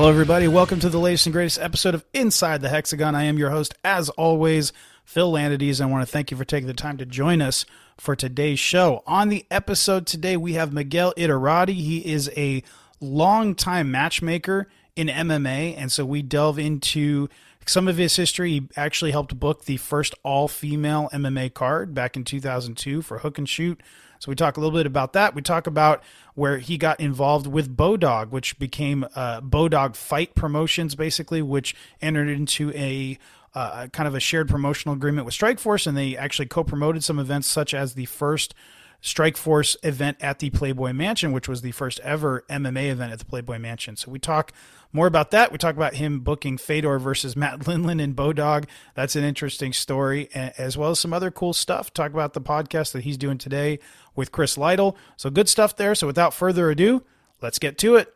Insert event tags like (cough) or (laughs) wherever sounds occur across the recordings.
Hello, everybody. Welcome to the latest and greatest episode of Inside the Hexagon. I am your host, as always, Phil Lanides. I want to thank you for taking the time to join us for today's show. On the episode today, we have Miguel Iturrate. He is a longtime matchmaker in MMA, and so we delve into some of his history. He actually helped book the first all female MMA card back in 2002 for Hook and Shoot. So we talk a little bit about that. We talk about where he got involved with Bodog, which became uh, Bodog Fight Promotions, basically, which entered into a uh, kind of a shared promotional agreement with Strikeforce, and they actually co-promoted some events, such as the first Strikeforce event at the Playboy Mansion, which was the first ever MMA event at the Playboy Mansion. So we talk more about that. We talk about him booking Fedor versus Matt (laughs) Lindland and Bodog. That's an interesting story, as well as some other cool stuff. Talk about the podcast that he's doing today with Chris Lytle. So good stuff there. So without further ado, let's get to it.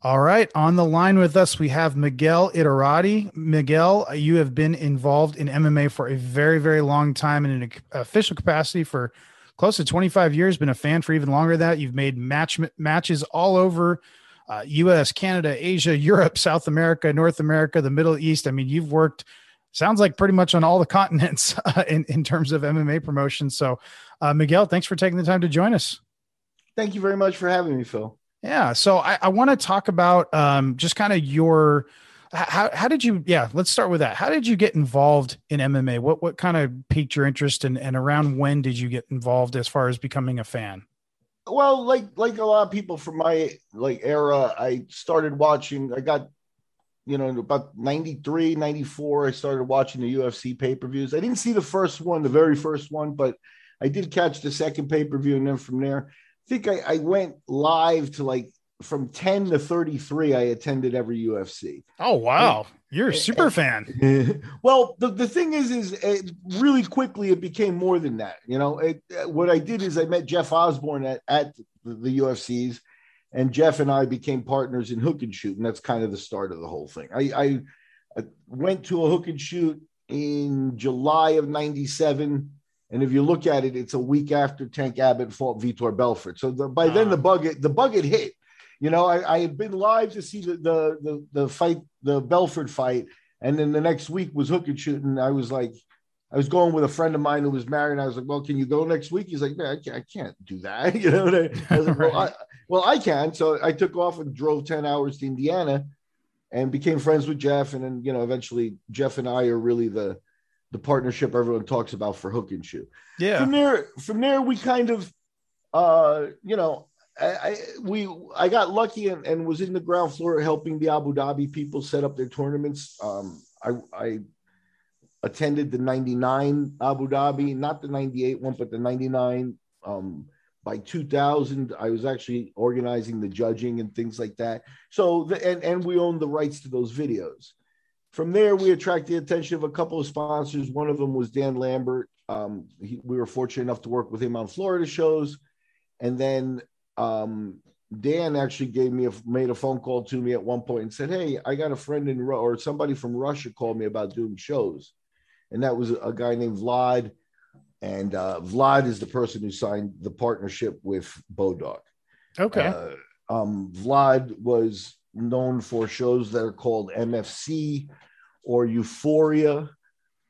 All right, on the line with us, we have Miguel Iturrate. Miguel, you have been involved in MMA for a very, very long time in an official capacity for close to 25 years, been a fan for even longer than that. You've made match matches all over uh, US, Canada, Asia, Europe, South America, North America, the Middle East. I mean, you've worked sounds like pretty much on all the continents (laughs) uh, in, in terms of MMA promotion. So, uh, Miguel, thanks for taking the time to join us. Thank you very much for having me, Phil. Yeah. So I, I want to talk about um, just kind of your how how did you yeah let's start with that. How did you get involved in mma what what kind of piqued your interest and and around when did you get involved as far as becoming a fan? Well like like a lot of people from my like era i started watching i got you know about 93 94 i started watching the ufc pay-per-views. I didn't see the first one the very first one but i did catch the second pay-per-view and then from there think i, I went live to like from 10 to 33 i attended every ufc oh wow. You're a super fan. (laughs) Well the, the thing is is it, really quickly it became more than that you know? It, uh, what i did is i met jeff osborne at, at the ufcs and jeff and i became partners in hook and shoot and that's kind of the start of the whole thing. I, I, I went to a hook and shoot in july of 97 and if you look at it, it's a week after Tank Abbott fought Vitor Belfort. So the, by then ah. the bug the bug had hit. You know, I, I had been live to see the, the, the the fight, the Belfort fight, and then the next week was hook and shoot, and I was like, I was going with a friend of mine who was married, and I was like, "Well, can you go next week?" He's like, "Man, I can't, I can't do that." (laughs) You know, I, I like, well, (laughs) I, well, I can. So I took off and drove ten hours to Indiana, and became friends with Jeff, and then you know, eventually Jeff and I are really the the partnership everyone talks about for hook and shoot. Yeah. From there, from there, we kind of, uh, you know, I, we I got lucky and, and, was in the ground floor helping the Abu Dhabi people set up their tournaments. Um, I, I attended the 99 Abu Dhabi, not the 98 one, but the 99. Um, by 2000, I was actually organizing the judging and things like that. So, the, and, and we owned the rights to those videos. From there, we attracted the attention of a couple of sponsors. One of them was Dan Lambert. Um, he, we were fortunate enough to work with him on Florida shows. And then um, Dan actually gave me a made a phone call to me at one point and said, "Hey, I got a friend in or somebody from Russia called me about doing shows," and that was a guy named Vlad, and uh, Vlad is the person who signed the partnership with Bodog. Okay. Uh, um, Vlad was known for shows that are called MFC or Euphoria.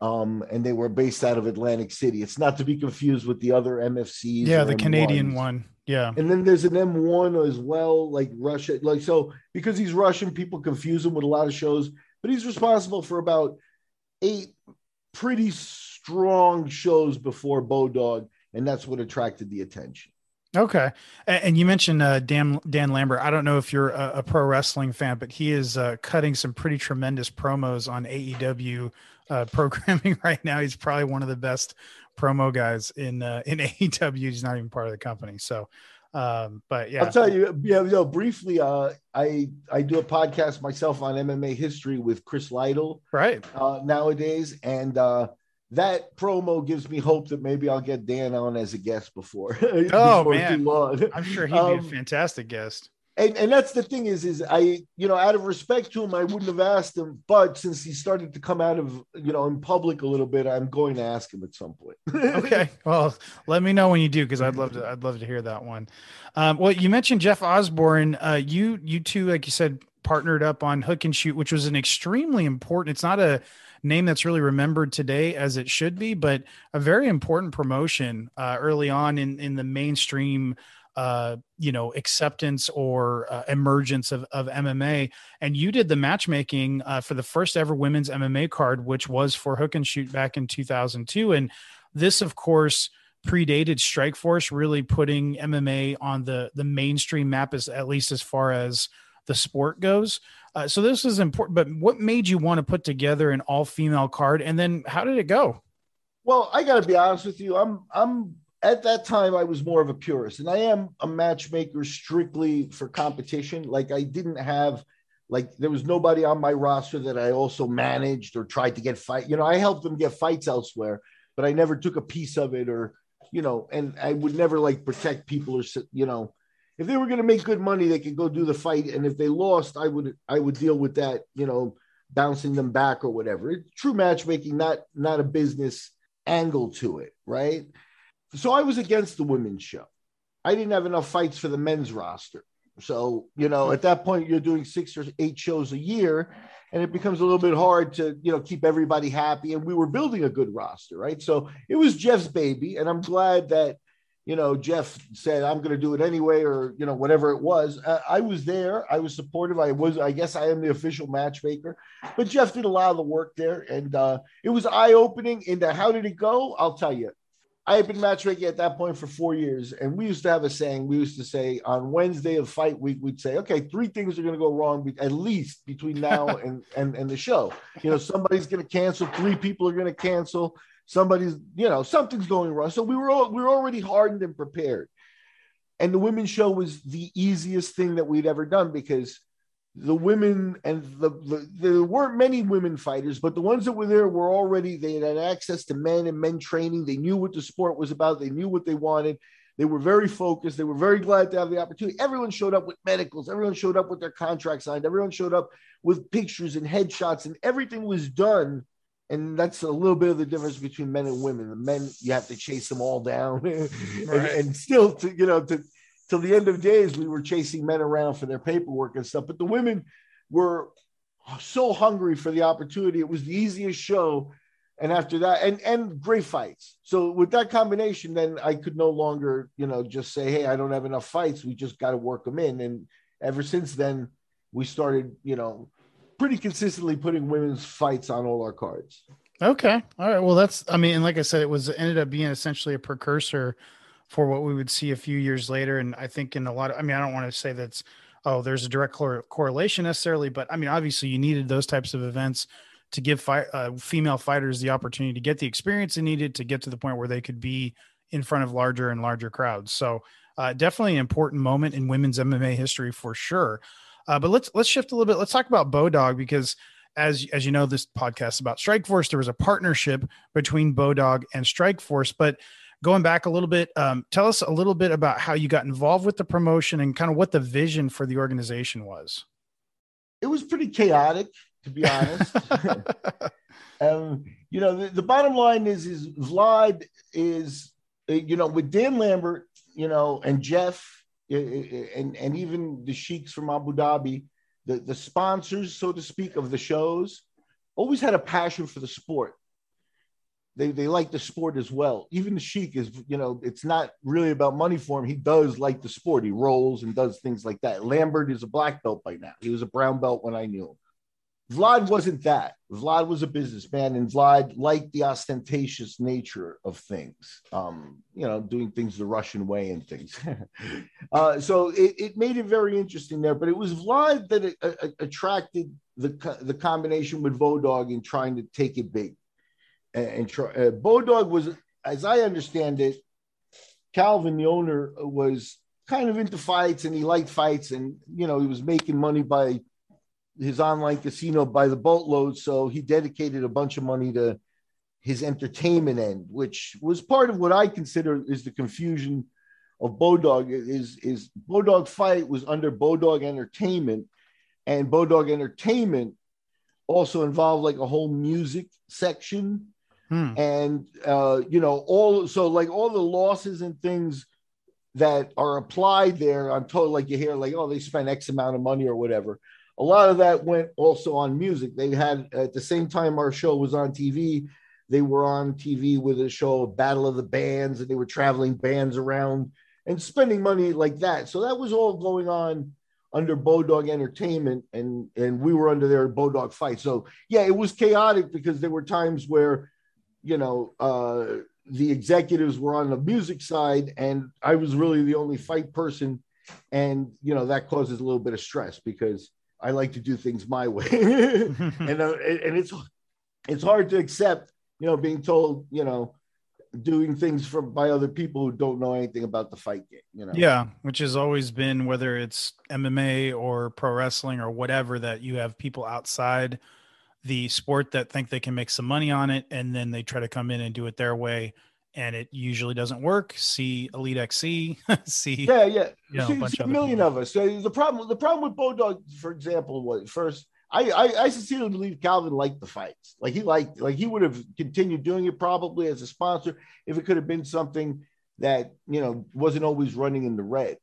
Um, and they were based out of Atlantic City. It's not to be confused with the other MFCs. Yeah, the M1s. Canadian one. Yeah. And then there's an M1 as well, like Russia. Like, so because he's Russian, people confuse him with a lot of shows, but he's responsible for about eight pretty strong shows before Bodog. And that's what attracted the attention. Okay, and you mentioned uh, Dan Dan Lambert. I don't know if you're a, a pro wrestling fan, but he is uh, cutting some pretty tremendous promos on AEW uh, (laughs) programming right now. He's probably one of the best promo guys in uh, in (laughs) AEW. He's not even part of the company. So, um, but yeah, I'll tell you. Yeah, you know, briefly. Uh, I I do a podcast myself on MMA history with Chris Lytle. Right. Uh, nowadays, and uh, that promo gives me hope that maybe I'll get Dan on as a guest before. (laughs) Oh before man, I'm sure he'd be um, a fantastic guest. and, and that's the thing is is I you know out of respect to him I wouldn't have asked him but since he started to come out of you know in public a little bit I'm going to ask him at some point. (laughs) okay, well let me know when you do because I'd love to I'd love to hear that one. Um, well, you mentioned Jeff Osborne. Uh, you you two like you said partnered up on Hook and Shoot, which was an extremely important. It's not a name that's really remembered today as it should be, but a very important promotion uh, early on in in the mainstream uh, you know, acceptance or uh, emergence of, of MMA. And you did the matchmaking uh, for the first ever women's MMA card, which was for Hook and Shoot back in 2002. And this, of course, predated Strikeforce, really putting MMA on the the mainstream map, as at least as far as the sport goes. Uh, so this is important. But what made you want to put together an all female card, and then how did it go? Well, I got to be honest with you. I'm I'm at that time I was more of a purist, and I am a matchmaker strictly for competition. Like I didn't have like there was nobody on my roster that I also managed or tried to get fight. You know, I helped them get fights elsewhere, but I never took a piece of it or you know, and I would never like protect people or you know, if they were going to make good money, they could go do the fight, and if they lost, I would I would deal with that. You know, bouncing them back or whatever. True matchmaking, not not a business angle to it, right? so I was against the women's show. I didn't have enough fights for the men's roster. So, you know, at that point, you're doing six or eight shows a year, and it becomes a little bit hard to, you know, keep everybody happy. And we were building a good roster, right? So it was Jeff's baby. And I'm glad that, you know, Jeff said, I'm going to do it anyway, or, you know, whatever it was. Uh, I was there. I was supportive. I was, I guess I am the official matchmaker, but Jeff did a lot of the work there. And uh, it was eye opening into how did it go? I'll tell you I had been matchmaking at that point for four years, and we used to have a saying. We used to say on Wednesday of fight week, we'd say, "Okay, three things are going to go wrong at least between now (laughs) and and and the show. You know, somebody's going to cancel. Three people are going to cancel. Somebody's, you know, something's going wrong. So we were all, we were already hardened and prepared. And the women's show was the easiest thing that we'd ever done because the women and the, the, there weren't many women fighters, but the ones that were there were already they had access to men and men training. They knew what the sport was about. They knew what they wanted. They were very focused. They were very glad to have the opportunity. Everyone showed up with medicals. Everyone showed up with their contract signed. Everyone showed up with pictures and headshots, and everything was done. And that's a little bit of the difference between men and women. The men, you have to chase them all down, (laughs) and, right. and, still, to you know, to till the end of days, we were chasing men around for their paperwork and stuff. But the women were so hungry for the opportunity. It was the easiest show. And after that, and and great fights. So with that combination, then I could no longer, you know, just say, "Hey, I don't have enough fights. We just got to work them in." And ever since then, we started, you know, pretty consistently putting women's fights on all our cards. Okay, all right. Well, that's. I mean, and like I said, it was ended up being essentially a precursor for what we would see a few years later. And I think in a lot of, I mean, I don't want to say that's, oh, there's a direct cor- correlation necessarily, but I mean, obviously you needed those types of events to give fi- uh, female fighters the opportunity to get the experience they needed to get to the point where they could be in front of larger and larger crowds. So uh, definitely an important moment in women's MMA history for sure. Uh, but let's let's shift a little bit. Let's talk about Bodog because as as you know, this podcast is about Strikeforce. There was a partnership between Bodog and Strikeforce, but going back a little bit, um, tell us a little bit about how you got involved with the promotion and kind of what the vision for the organization was. It was pretty chaotic, to be honest. (laughs) (laughs) um, you know, the, the, bottom line is, is Vlad is, you know, with Dan Lambert, you know, and Jeff, and and even the sheiks from Abu Dhabi, the the sponsors, so to speak, of the shows, always had a passion for the sport they they like the sport as well. Even the Sheik is, you know, it's not really about money for him. He does like the sport. He rolls and does things like that. Lambert is a black belt by now. He was a brown belt when I knew him. Vlad wasn't that. Vlad was a businessman, and Vlad liked the ostentatious nature of things. Um, you know, doing things the Russian way and things. (laughs) uh, so it, it made it very interesting there. But it was Vlad that it, uh, attracted the the combination with Bodog in trying to take it big and, and uh, Bodog was, as I understand it, Calvin, the owner, was kind of into fights and he liked fights, and you know he was making money by his online casino by the boatload. So he dedicated a bunch of money to his entertainment end, which was part of what I consider is the confusion of Bodog is is Bodog Fight was under Bodog Entertainment, and Bodog Entertainment also involved like a whole music section, Hmm. and uh, you know all so like all the losses and things that are applied there. I'm told like you hear like oh they spent X amount of money or whatever. A lot of that went also on music. They had at the same time our show was on TV they were on TV with a show Battle of the Bands, and they were traveling bands around and spending money like that. So that was all going on under Bodog Entertainment, and and we were under their Bodog Fight. So yeah, it was chaotic because there were times where, you know, uh, the executives were on the music side, and I was really the only fight person, and you know that causes a little bit of stress because I like to do things my way, (laughs) and uh, and it's it's hard to accept you know, being told, you know, doing things from by other people who don't know anything about the fight game, you know. Yeah, which has always been whether it's MMA or pro wrestling or whatever that you have people outside the sport that think they can make some money on it and then they try to come in and do it their way and it usually doesn't work. See Elite XC, (laughs) see Yeah, yeah. you know, a see, bunch see, a million people. of us. So the problem, the problem with Bodog, for example, was first. I, I, I sincerely believe Calvin liked the fights. Like he liked, like he would have continued doing it probably as a sponsor if it could have been something that you know wasn't always running in the red.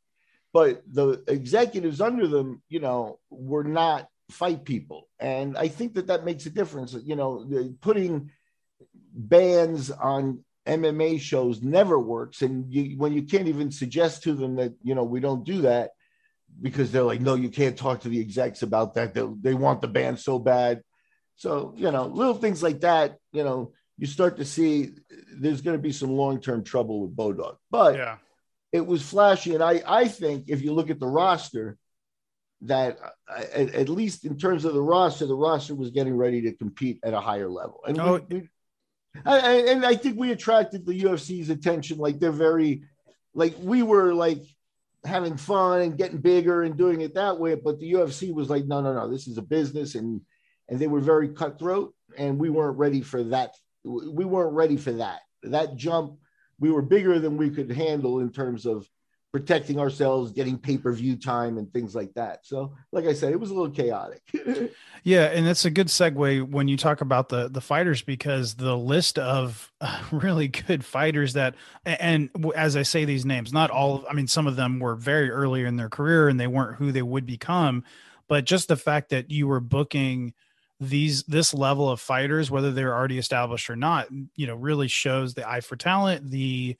But the executives under them, you know, were not fight people, and I think that that makes a difference. You know, putting bans on MMA shows never works, and you, when you can't even suggest to them that you know we don't do that because they're like, no, you can't talk to the execs about that. They, they want the band so bad. So you know, little things like that. You know, you start to see there's going to be some long term trouble with Bodog, but Yeah. it was flashy, and I I think if you look at the roster. That uh, at, at least in terms of the roster, the roster was getting ready to compete at a higher level, and Oh. we, I, and I think we attracted the UFC's attention. Like they're very, like we were like having fun and getting bigger and doing it that way. But the UFC was like, no, no, no, this is a business, and and they were very cutthroat, and we weren't ready for that. We weren't ready for that. That jump, we were bigger than we could handle in terms of protecting ourselves, getting pay per view time, and things like that. So, like I said, it was a little chaotic. (laughs) Yeah, and that's a good segue when you talk about the the fighters because the list of (laughs) really good fighters that and as I say these names, not all I mean some of them were very earlier in their career and they weren't who they would become, but just the fact that you were booking these this level of fighters whether they're already established or not, you know, really shows the eye for talent, the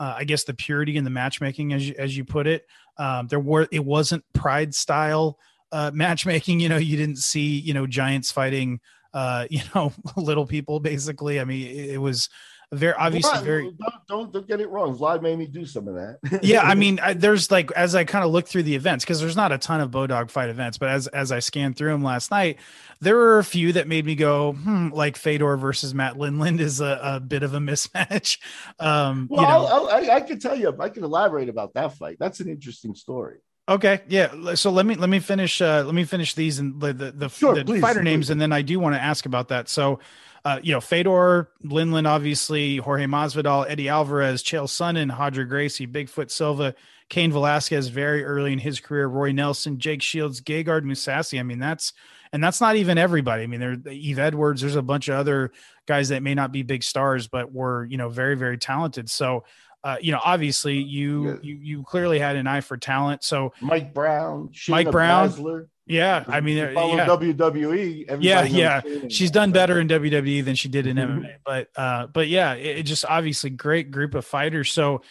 uh, I guess the purity in the matchmaking as you, as you put it. Um, there were it wasn't pride style uh, matchmaking. (laughs) You know, you didn't see you know giants fighting uh, (laughs) you know little people. Basically, I mean, it, it was very obviously Vlad, very. Don't, don't don't get it wrong. Vlad made me do some of that. (laughs) Yeah, I (laughs) mean, I, there's like as I kind of look through the events because there's not a ton of Bodog fight events, but as as I scanned through them last night, there were a few that made me go, hmm, like Fedor versus Matt Lindland is a, a bit of a (laughs) mismatch. Um, well, you know, I'll, I'll, I, I can tell you, I can elaborate about that fight. That's an interesting story. Okay, yeah. So let me let me finish uh let me finish these and the the, the, Sure, the please, fighter please. names, and then I do want to ask about that. So, uh, you know, Fedor, Lindland, obviously, Jorge Masvidal, Eddie Alvarez, Chael Sonnen, Roger Gracie, Bigfoot Silva, Cain Velasquez, very early in his career, Roy Nelson, Jake Shields, Gegard Mousasi. I mean, that's and that's not even everybody. I mean, there Yves Edwards. There's a bunch of other guys that may not be big stars, but were you know very very talented. So. Uh, you know, obviously, you, Yeah. you you clearly had an eye for talent. So, Mike Brown, Shayna Mike Brown. Baszler. yeah, I mean, uh, yeah, WWE. Yeah, yeah. She's done better in (laughs) WWE than she did in Mhm. MMA. But uh, but yeah, it, it just obviously great group of fighters. So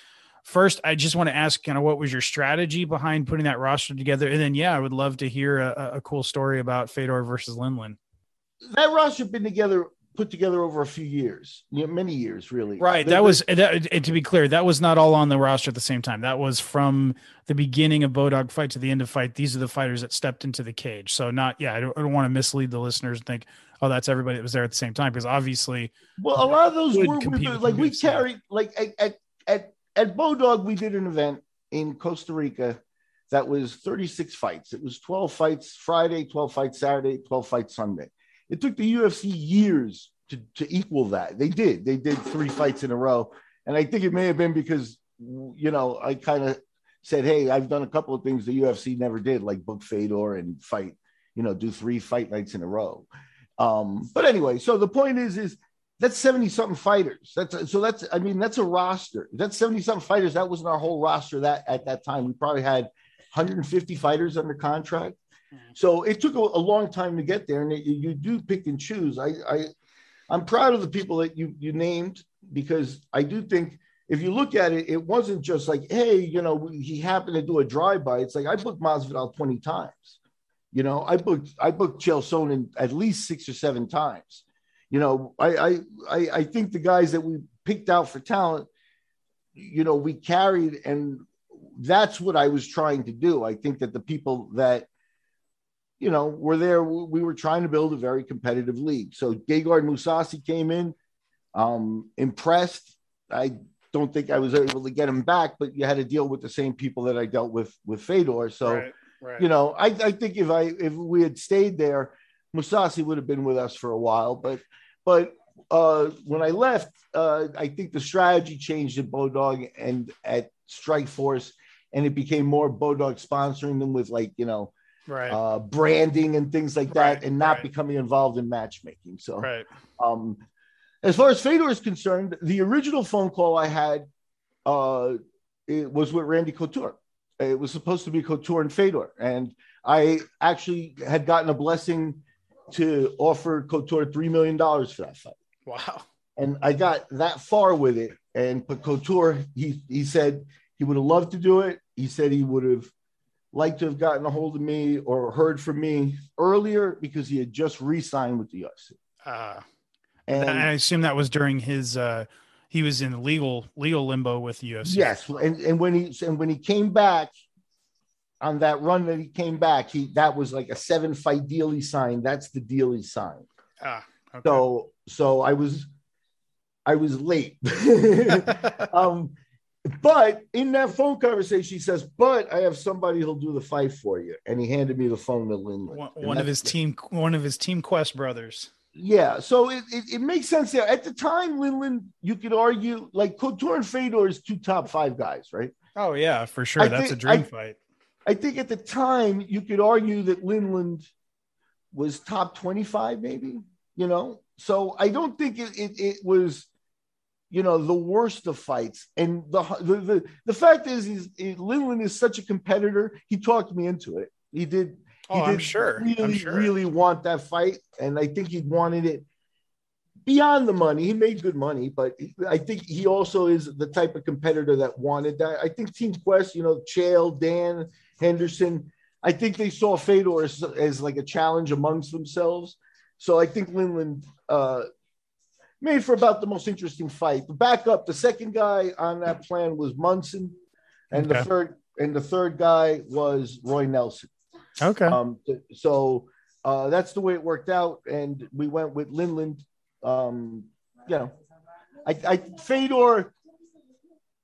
first, I just want to ask, kind of, what was your strategy behind putting that roster together? And then, yeah, I would love to hear a, a cool story about Fedor versus Lindland. That roster been together, put together over a few years, you know, many years, really. Right. The- That was that, and to be clear, that was not all on the roster at the same time. That was from the beginning of Bodog fight to the end of fight. These are the fighters that stepped into the cage. So not, yeah, I don't, I don't want to mislead the listeners and think, oh, that's everybody that was there at the same time because obviously, Well, a lot of those were compete with, with like we carried like at, at at at Bodog we did an event in Costa Rica that was 36 fights. It was 12 fights Friday, 12 fights Saturday, 12 fights Sunday. It took the UFC years to, to equal that. They did. They did three fights in a row. And I think it may have been because you know, I kind of said, Hey, I've done a couple of things the UFC never did, like book Fedor and fight, you know, do three fight nights in a row. Um, but anyway, so the point is, is that's 70 something fighters. That's so that's, I mean, that's a roster. That's 70 something fighters. That wasn't our whole roster that at that time. We probably had 150 fighters under contract. So it took a, a long time to get there, and it, you do pick and choose. I, I, I'm proud of the people that you you named because I do think if you look at it, it wasn't just like, hey, you know, he happened to do a drive by. It's like I booked Masvidal 20 times. You know, I booked I booked Chael at least six or seven times. You know, I I I think the guys that we picked out for talent, you know, we carried, and that's what I was trying to do. I think that the people that you know, were there. We were trying to build a very competitive league. So Gegard Mousasi came in, um, impressed. I don't think I was able to get him back, but you had to deal with the same people that I dealt with with Fedor. So, right, right. you know, I, I think if I if we had stayed there, Mousasi would have been with us for a while. But but uh, when I left, uh, I think the strategy changed at Bodog and at Strikeforce, and it became more Bodog sponsoring them with like you know right. uh, branding and things like that, right, and not right. becoming involved in matchmaking. So, right. um, as far as Fedor is concerned, the original phone call I had uh, it was with Randy Couture. It was supposed to be Couture and Fedor, and I actually had gotten a blessing to offer Couture three million dollars for that fight. Wow! And I got that far with it, and but Couture he he said he would have loved to do it. He said he would have like to have gotten a hold of me or heard from me earlier because he had just re-signed with the UFC. Uh, and I assume that was during his uh, he was in legal legal limbo with the UFC. Yes, and, and when he and when he came back on that run that he came back, he that was like a seven fight deal he signed. That's the deal he signed. Ah, okay. So so I was I was late. (laughs) (laughs) um but in that phone conversation, he says, "But I have somebody who'll do the fight for you," and he handed me the phone to Lindland. One, one of his team, one of his Team Quest brothers. Yeah, so it, it, it, makes sense there. At the time, Lindland, you could argue like Couture and Fedor is two top five guys, right? Oh yeah, for sure. I That's think, a dream I, fight. I think at the time you could argue that Lindland was top twenty-five, maybe. You know, so I don't think it, it, it was you know the worst of fights. And the the the, the fact is is Lindland is such a competitor. He talked me into it. He did oh, he did I'm sure really I'm sure. really want that fight. And I think he wanted it beyond the money. He made good money but I think he also is the type of competitor that wanted that. I think Team Quest you know Chael Dan Henderson I think they saw Fedor as, as like a challenge amongst themselves. So I think Lindland uh, made for about the most interesting fight. The backup, the second guy on that plan was Monson, and okay. the third and the third guy was Roy Nelson. Okay. Um, so uh, that's the way it worked out, and we went with Lindland. Um, you know, I, I Fedor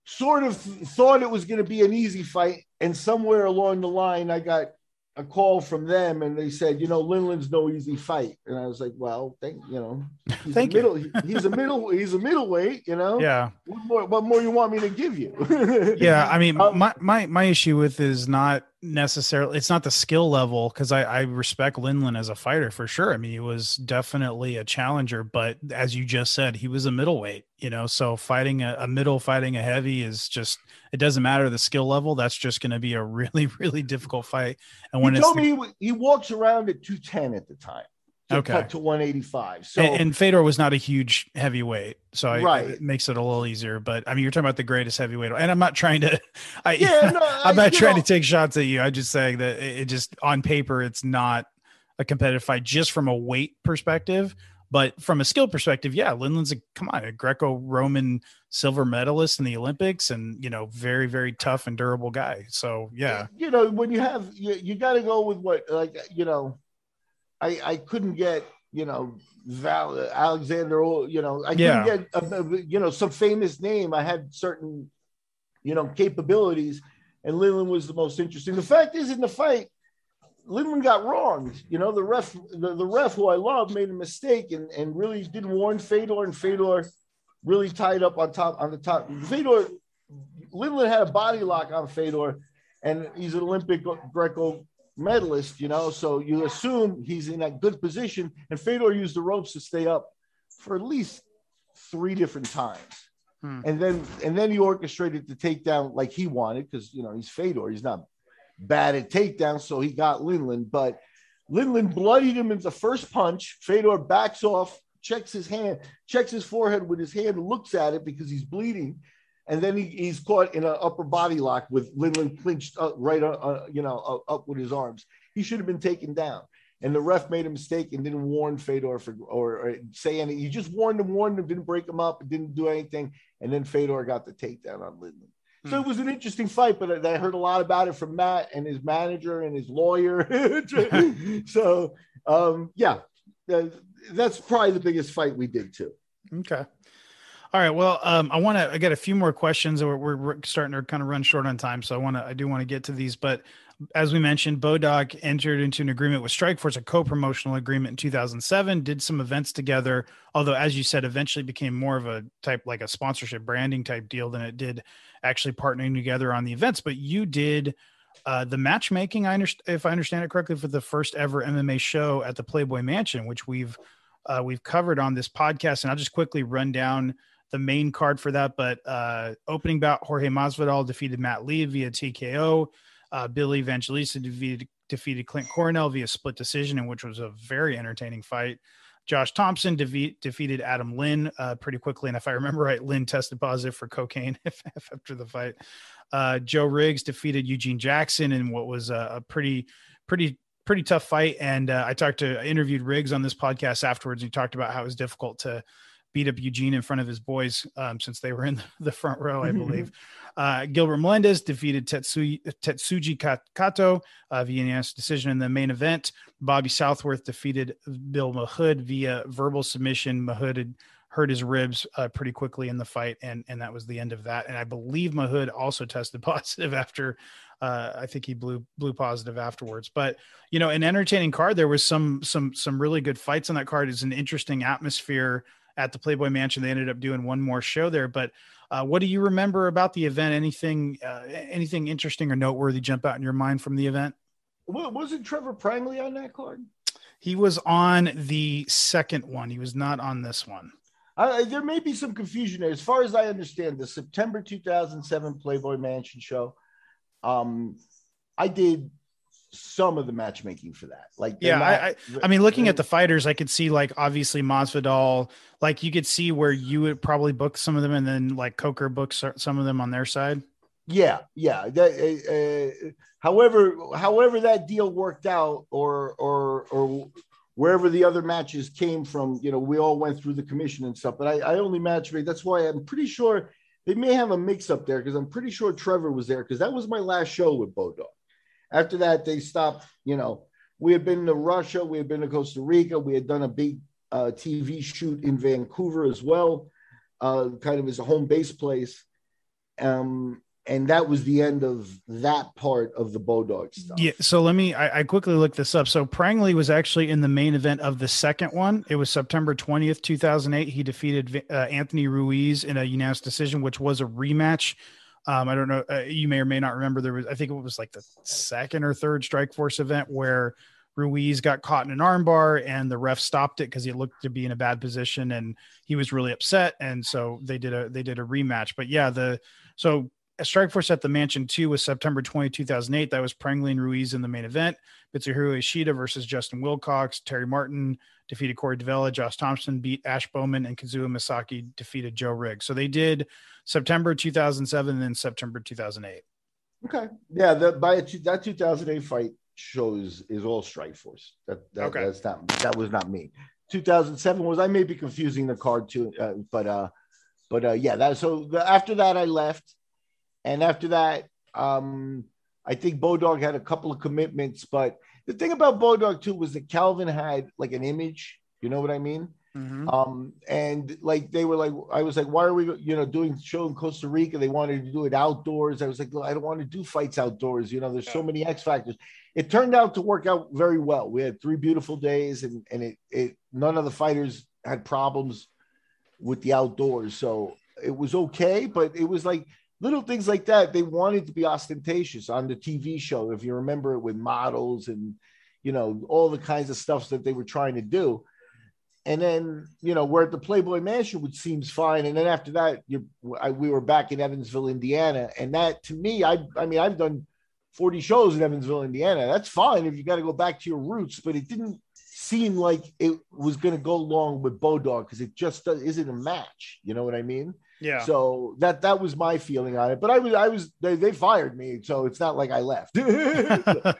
sort of thought it was going to be an easy fight, and somewhere along the line, I got a call from them and they said, you know, Lindland's no easy fight. And I was like, well, thank you know, (laughs) he's thank a middle, you. he's a middle, he's a middleweight, you know. Yeah. What more, what more you want me to give you? (laughs) yeah, I mean, um, my my my issue with is not necessarily it's not the skill level because I, I respect Lindland as a fighter for sure. I mean, he was definitely a challenger, but as you just said, he was a middleweight, you know. So fighting a, a middle, fighting a heavy is just it doesn't matter the skill level. That's just going to be a (laughs) really, really difficult fight. And when he told me he, he walks around at two ten at the time to okay. cut to 185. So and, and, Fedor was not a huge heavyweight, so I, right. it makes it a little easier. But I mean, you're talking about the greatest heavyweight, and I'm not trying to. (laughs) I, yeah, no, (laughs) I'm not trying know. to take shots at you. I'm just saying that it, just on paper, it's not a competitive fight just from a weight perspective. But from a skill perspective, yeah, Lindland's a come on, a Greco-Roman silver medalist in the Olympics, and you know, very, very tough and durable guy. So yeah, you know, when you have you, you got to go with what like you know I, I couldn't get, you know, Val Alexander, you know, I yeah. couldn't get, a, a, you know, some famous name. I had certain, you know, capabilities, and Lindland was the most interesting. The fact is, in the fight, Lindland got wronged. You know, the ref, the, the ref who I love, made a mistake and, and really didn't warn Fedor, and Fedor really tied up on top on the top. Fedor Lindland had a body lock on Fedor, and he's an Olympic uh, Greco medalist, you know. So you assume he's in a good position, and Fedor used the ropes to stay up for at least three different times. Hmm. And then and then he orchestrated the takedown like he wanted because you know he's Fedor. He's not bad at takedowns, so he got Lindland. But Lindland bloodied him in the first punch. Fedor backs off, checks his hand, checks his forehead with his hand, looks at it because he's bleeding. And then he, he's caught in an upper body lock with Lindland clinched up, right, uh, uh you know, uh, up with his arms. He should have been taken down and the ref made a mistake and didn't warn Fedor for or, or say anything. He just warned him, warned him, didn't break him up, didn't do anything, and then Fedor got the takedown on Lindland. Hmm. So it was an interesting fight, but I heard a lot about it from Matt and his manager and his lawyer. (laughs) so um, yeah, that's probably the biggest fight we did too. Okay. All right. Well, um, I want to. I got a few more questions. We're, we're starting to kind of run short on time, so I want to. I do want to get to these, but as we mentioned, Bodog entered into an agreement with Strikeforce, a co-promotional agreement in 2007. Did some events together, although, as you said, eventually became more of a type like a sponsorship branding type deal than it did actually partnering together on the events. But you did uh, the matchmaking. I understand, if I understand it correctly, for the first ever MMA show at the Playboy Mansion, which we've uh, we've covered on this podcast, and I'll just quickly run down the main card for that. But uh, opening bout, Jorge Masvidal defeated Matt Lee via TKO. Uh, Billy Evangelista defeated, defeated Clint Coronel via split decision, in which was a very entertaining fight. Josh Thomson defeat, defeated Adam Lynn uh, pretty quickly, and if I remember right, Lynn tested positive for cocaine (laughs) after the fight. Uh, Joe Riggs defeated Eugene Jackson in what was a, a pretty, pretty, pretty tough fight. And uh, I talked to I interviewed Riggs on this podcast afterwards. And he talked about how it was difficult to beat up Eugene in front of his boys um, since they were in (laughs) the front row, I believe. uh, Gilbert Melendez defeated Tetsuji, Tetsuji Kato uh, via unanimous decision in the main event. Bobby Southworth defeated Bill Mahood via verbal submission. Mahood had hurt his ribs uh, pretty quickly in the fight, and and that was the end of that. And I believe Mahood also (laughs) tested positive after. Uh, I think he blew blew positive afterwards. But you know, an entertaining card. There was some some some really good fights on that card. It's an interesting atmosphere at the Playboy Mansion. They ended up doing one more show there. But uh, what do you remember about the event? Anything uh, anything interesting or noteworthy jump out in your mind from the event? Well, wasn't Trevor Prangley on that card? He was on the second one. He was not on this one. Uh, there may be some confusion there. As far as I understand, the September 2007 Playboy Mansion show, um, I did some of the matchmaking for that. Like, yeah, not, I, I, I, mean, looking at the fighters, I could see like obviously Masvidal, like you could see where you would probably book some of them, and then like Coker books some of them on their side. Yeah, yeah. That, uh, uh, however, however that deal worked out, or or or wherever the other matches came from, you know, we all went through the commission and stuff. But I, I only matchmade. That's why I'm pretty sure they may have a mix up there because I'm pretty sure Trevor was there because that was my last show with Bodog. After that, they stopped. You know, we had been to Russia, we had been to Costa Rica, we had done a big uh, TV shoot in Vancouver as well, uh, kind of as a home base place. Um, and that was the end of that part of the Bodog stuff. Yeah. So let me, I, I, quickly looked this up. So Prangley was actually in the main event of the second one. It was September 20th, 2008. He defeated uh, Anthony Ruiz in a unanimous decision, which was a rematch um, I don't know. Uh, you may or may not remember there was, I think it was like the second or third Strikeforce event where Ruiz got caught in an armbar and the ref stopped it because he looked to be in a bad position and he was really upset. And so they did a, they did a rematch, but yeah, the, so Strikeforce at the Mansion 2 was September 20, 2008. That was Prangley and Ruiz in the main event. Mitsuhiro Ishida versus Justin Wilcox. Terry Martin defeated Corey Devella. Josh Thomson beat Ash Bowman, and Kazuo Misaki defeated Joe Riggs. So they did September 2007 and then September 2008. Okay. Yeah. The, by a, that 2008 fight shows is all Strikeforce. That, that okay. that's not that was not me. 2007 was I may be confusing the card too, uh, but uh, but uh, yeah. That so the, after that I left and after that, um, I think Bodog had a couple of commitments. But the thing about Bodog too was that Calvin had like an image. You know what I mean? Mm-hmm. Um, and like they were like, I was like, why are we, you know, doing show in Costa Rica? They wanted to do it outdoors. I was like, I don't want to do fights outdoors. You know, there's so many X factors. It turned out to work out very well. We had three beautiful days, and and it it none of the fighters had problems with the outdoors, so it was okay. But it was like little things like that. They wanted to be ostentatious on the TV show, if you remember it with models and you know all the kinds of stuff that they were trying to do. And then you know we're at the Playboy Mansion, which seems fine. And then after that, you, we were back in Evansville, Indiana, and that to me, I I mean I've done 40 shows in Evansville, Indiana. That's fine if you got to go back to your roots, but it didn't seem like it was going to go along with Bodog because it just isn't a match. You know what I mean? Yeah. So that that was my feeling on it. But I was I was they, they fired me, so it's not like I left. (laughs)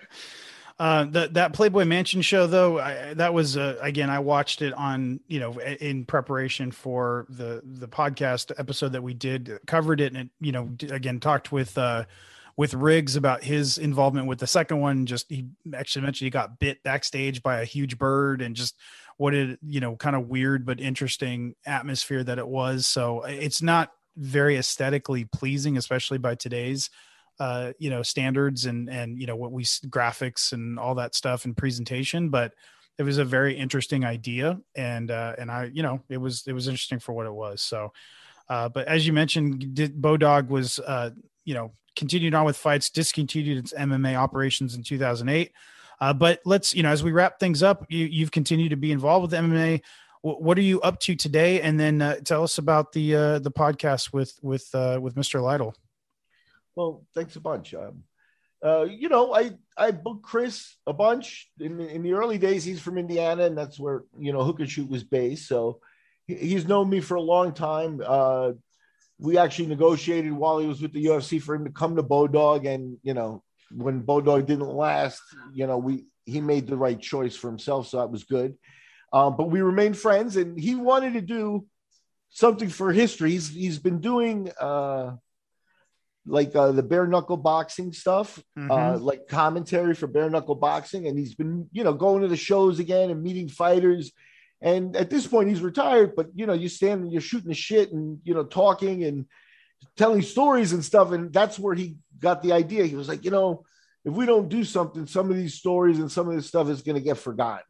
Uh, that that Playboy Mansion show, though, I, that was uh, again. I watched it on you know in preparation for the the podcast episode that we did, covered it, and it, you know again talked with uh, with Riggs about his involvement with the second one. Just he actually mentioned he got bit backstage by a huge bird, and just what it you know kind of weird but interesting atmosphere that it was. So it's not very aesthetically pleasing, especially by today's uh you know standards and and you know what we graphics and all that stuff and presentation but it was a very interesting idea and uh and i you know it was it was interesting for what it was so uh but as you mentioned did bodog was uh you know continued on with fights discontinued its mma operations in 2008 uh but let's you know as we wrap things up you you've continued to be involved with mma what are you up to today and then uh, tell us about the uh the podcast with with uh with mr lytle well, thanks a bunch. Um, uh, you know, I I booked Chris a bunch in in the early days. He's from Indiana, and that's where you know Hook and Shoot was based. So he's known me for a long time. Uh, we actually negotiated while he was with the UFC for him to come to Bodog, and you know, when Bodog didn't last, you know, we he made the right choice for himself, so that was good. Um, but we remained friends, and he wanted to do something for history. He's he's been doing. Uh, like uh, the bare knuckle boxing stuff, mm-hmm. uh, like commentary for bare knuckle boxing, and he's been you know going to the shows again and meeting fighters. And at this point, he's retired, but you know, you stand and you're shooting the shit and you know talking and telling stories and stuff, and that's where he got the idea. He was like, you know, if we don't do something, some of these stories and some of this stuff is going to get forgotten.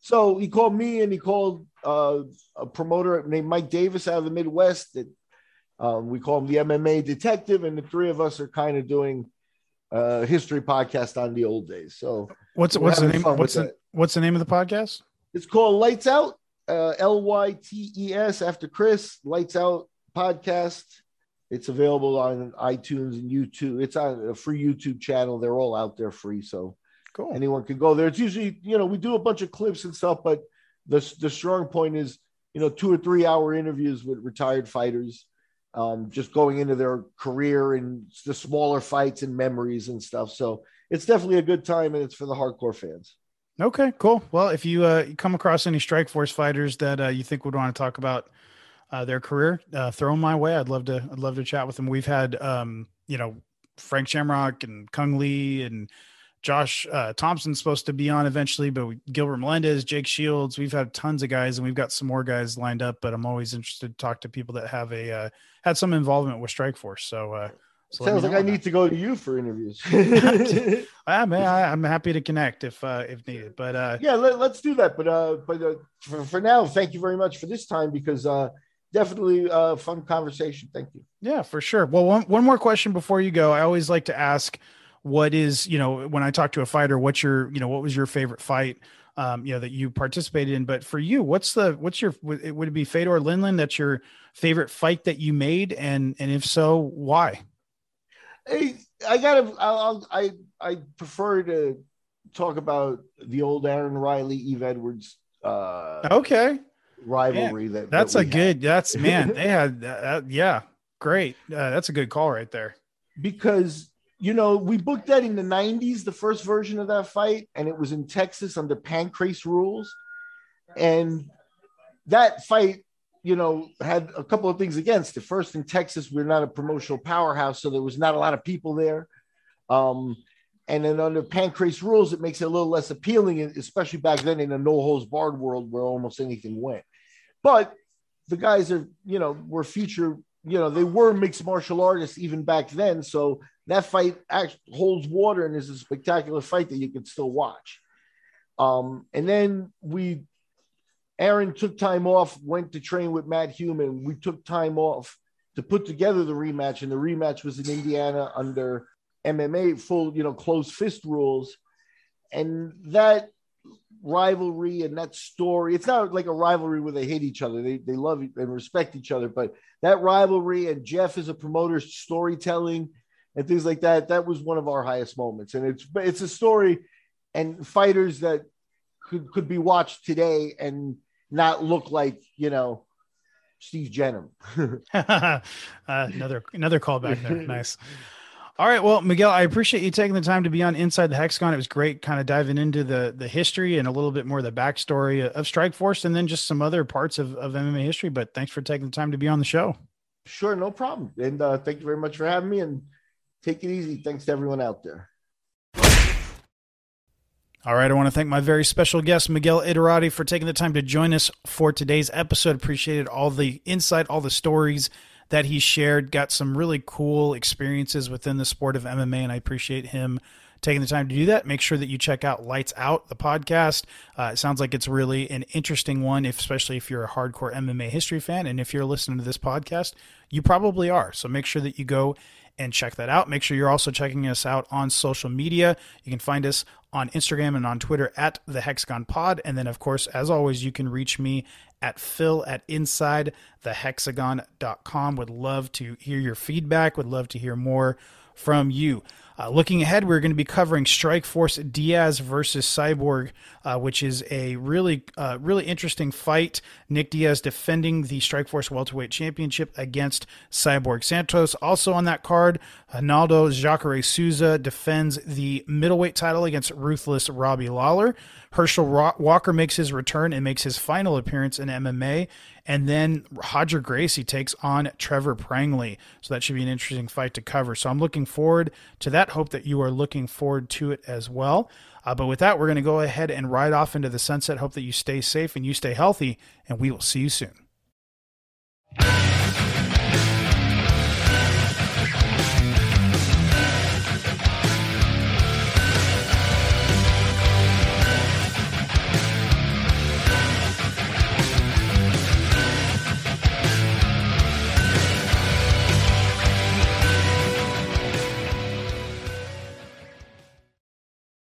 So he called me and he called uh, a promoter named Mike Davis out of the Midwest that um, we call him the MMA detective, and the three of us are kind of doing a history podcast on the old days. So what's what's the name? What's the, what's the name of the podcast? It's called Lytes Out. Uh, L Y T E S after Chris Lytes Out podcast. It's available on iTunes and YouTube. It's on a free YouTube channel. They're all out there free, so cool. Anyone can go there. It's usually you know we do a bunch of clips and stuff, but the the strong point is you know two or three hour interviews with retired fighters um, just going into their career and the smaller fights and memories and stuff. So it's definitely a good time and it's for the hardcore fans. Okay, cool. Well, if you uh, come across any Strikeforce fighters that uh, you think would want to talk about uh, their career, uh, throw them my way. I'd love to. I'd love to chat with them. We've had, um, you know, Frank Shamrock and Cung Le and Josh uh, Thomson's supposed to be on eventually, but we, Gilbert Melendez, Jake Shields, we've had tons of guys, and we've got some more guys lined up. But I'm always interested to talk to people that have a uh, had some involvement with Strikeforce. So, uh, so sounds like I need to go to you for interviews. (laughs) I man, (laughs) I, am happy to connect if uh, if needed. But uh, yeah, let, us do that. But uh, but uh, for, for now, thank you very much for this time because uh, definitely a fun conversation. Thank you. Yeah, for sure. Well, one one more question before you go. I always like to ask what is you know when i talk to a fighter what's your you know what was your favorite fight um you know that you participated in but for you what's the what's your it would it be fedor lindland that's your favorite fight that you made and and if so why hey i gotta I'll, i i prefer to talk about the old aaron riley yves edwards uh okay rivalry man, that that's that a good that's man they (laughs) had uh, yeah great uh, that's a good call right there because you know, we booked that in the 90s, the first version of that fight, and it was in Texas under Pancrase rules. And that fight, you know, had a couple of things against it. First, in Texas, we're not a promotional powerhouse, so there was not a lot of people there. Um, and then under Pancrase rules, it makes it a little less appealing, especially back then in a no holds barred world where almost anything went. But the guys are, you know, were future, you know, they were mixed martial artists even back then. So that fight holds water and is a spectacular fight that you can still watch. Um, and then we, Aaron took time off, went to train with Matt Human. We took time off to put together the rematch, and the rematch was in Indiana under MMA full, you know, closed fist rules, and that rivalry and that story. It's not like a rivalry where they hate each other. They they love and respect each other, but that rivalry and Jeff is a promoter storytelling and things like that. That was one of our highest moments, and it's it's a story and fighters that could could be watched today and not look like you know Steve Jennum. (laughs) (laughs) uh, another another callback there. Nice. All right. Well, Miguel, I appreciate you taking the time to be on Inside the Hexagon. It was great kind of diving into the the history and a little bit more of the backstory of Strikeforce and then just some other parts of, of MMA history. But thanks for taking the time to be on the show. Sure, no problem. And uh, thank you very much for having me and take it easy. Thanks to everyone out there. All right, I want to thank my very special guest, Miguel Iturrate, for taking the time to join us for today's episode. Appreciated all the insight, all the stories that he shared. Got some really cool experiences within the sport of MMA, and I appreciate him taking the time to do that. Make sure that you check out Lytes Out, the podcast. Uh, it sounds like it's really an interesting one, if, especially if you're a hardcore MMA history fan. And if you're listening to this podcast, you probably are. So make sure that you go and check that out. Make sure you're also checking us out on social media. You can find us on Instagram and on Twitter at the Hexagon Pod. And then, of course, as always, you can reach me at phil at inside the hexagon.com. Would love to hear your feedback, would love to hear more from you. Uh, looking ahead, we're going to be covering Strikeforce Diaz versus Cyborg, uh, which is a really, uh, really interesting fight. Nick Diaz defending the Strikeforce Welterweight Championship against Cyborg Santos. Also on that card, Ronaldo Jacare Souza defends the middleweight title against Ruthless Robbie Lawler. Herschel Walker makes his return and makes his final appearance in MMA. And then Roger Gracie takes on Trevor Prangley. So that should be an interesting fight to cover. So I'm looking forward to that. Hope that you are looking forward to it as well. Uh, but with that, we're going to go ahead and ride off into the sunset. Hope that you stay safe and you stay healthy, and we will see you soon.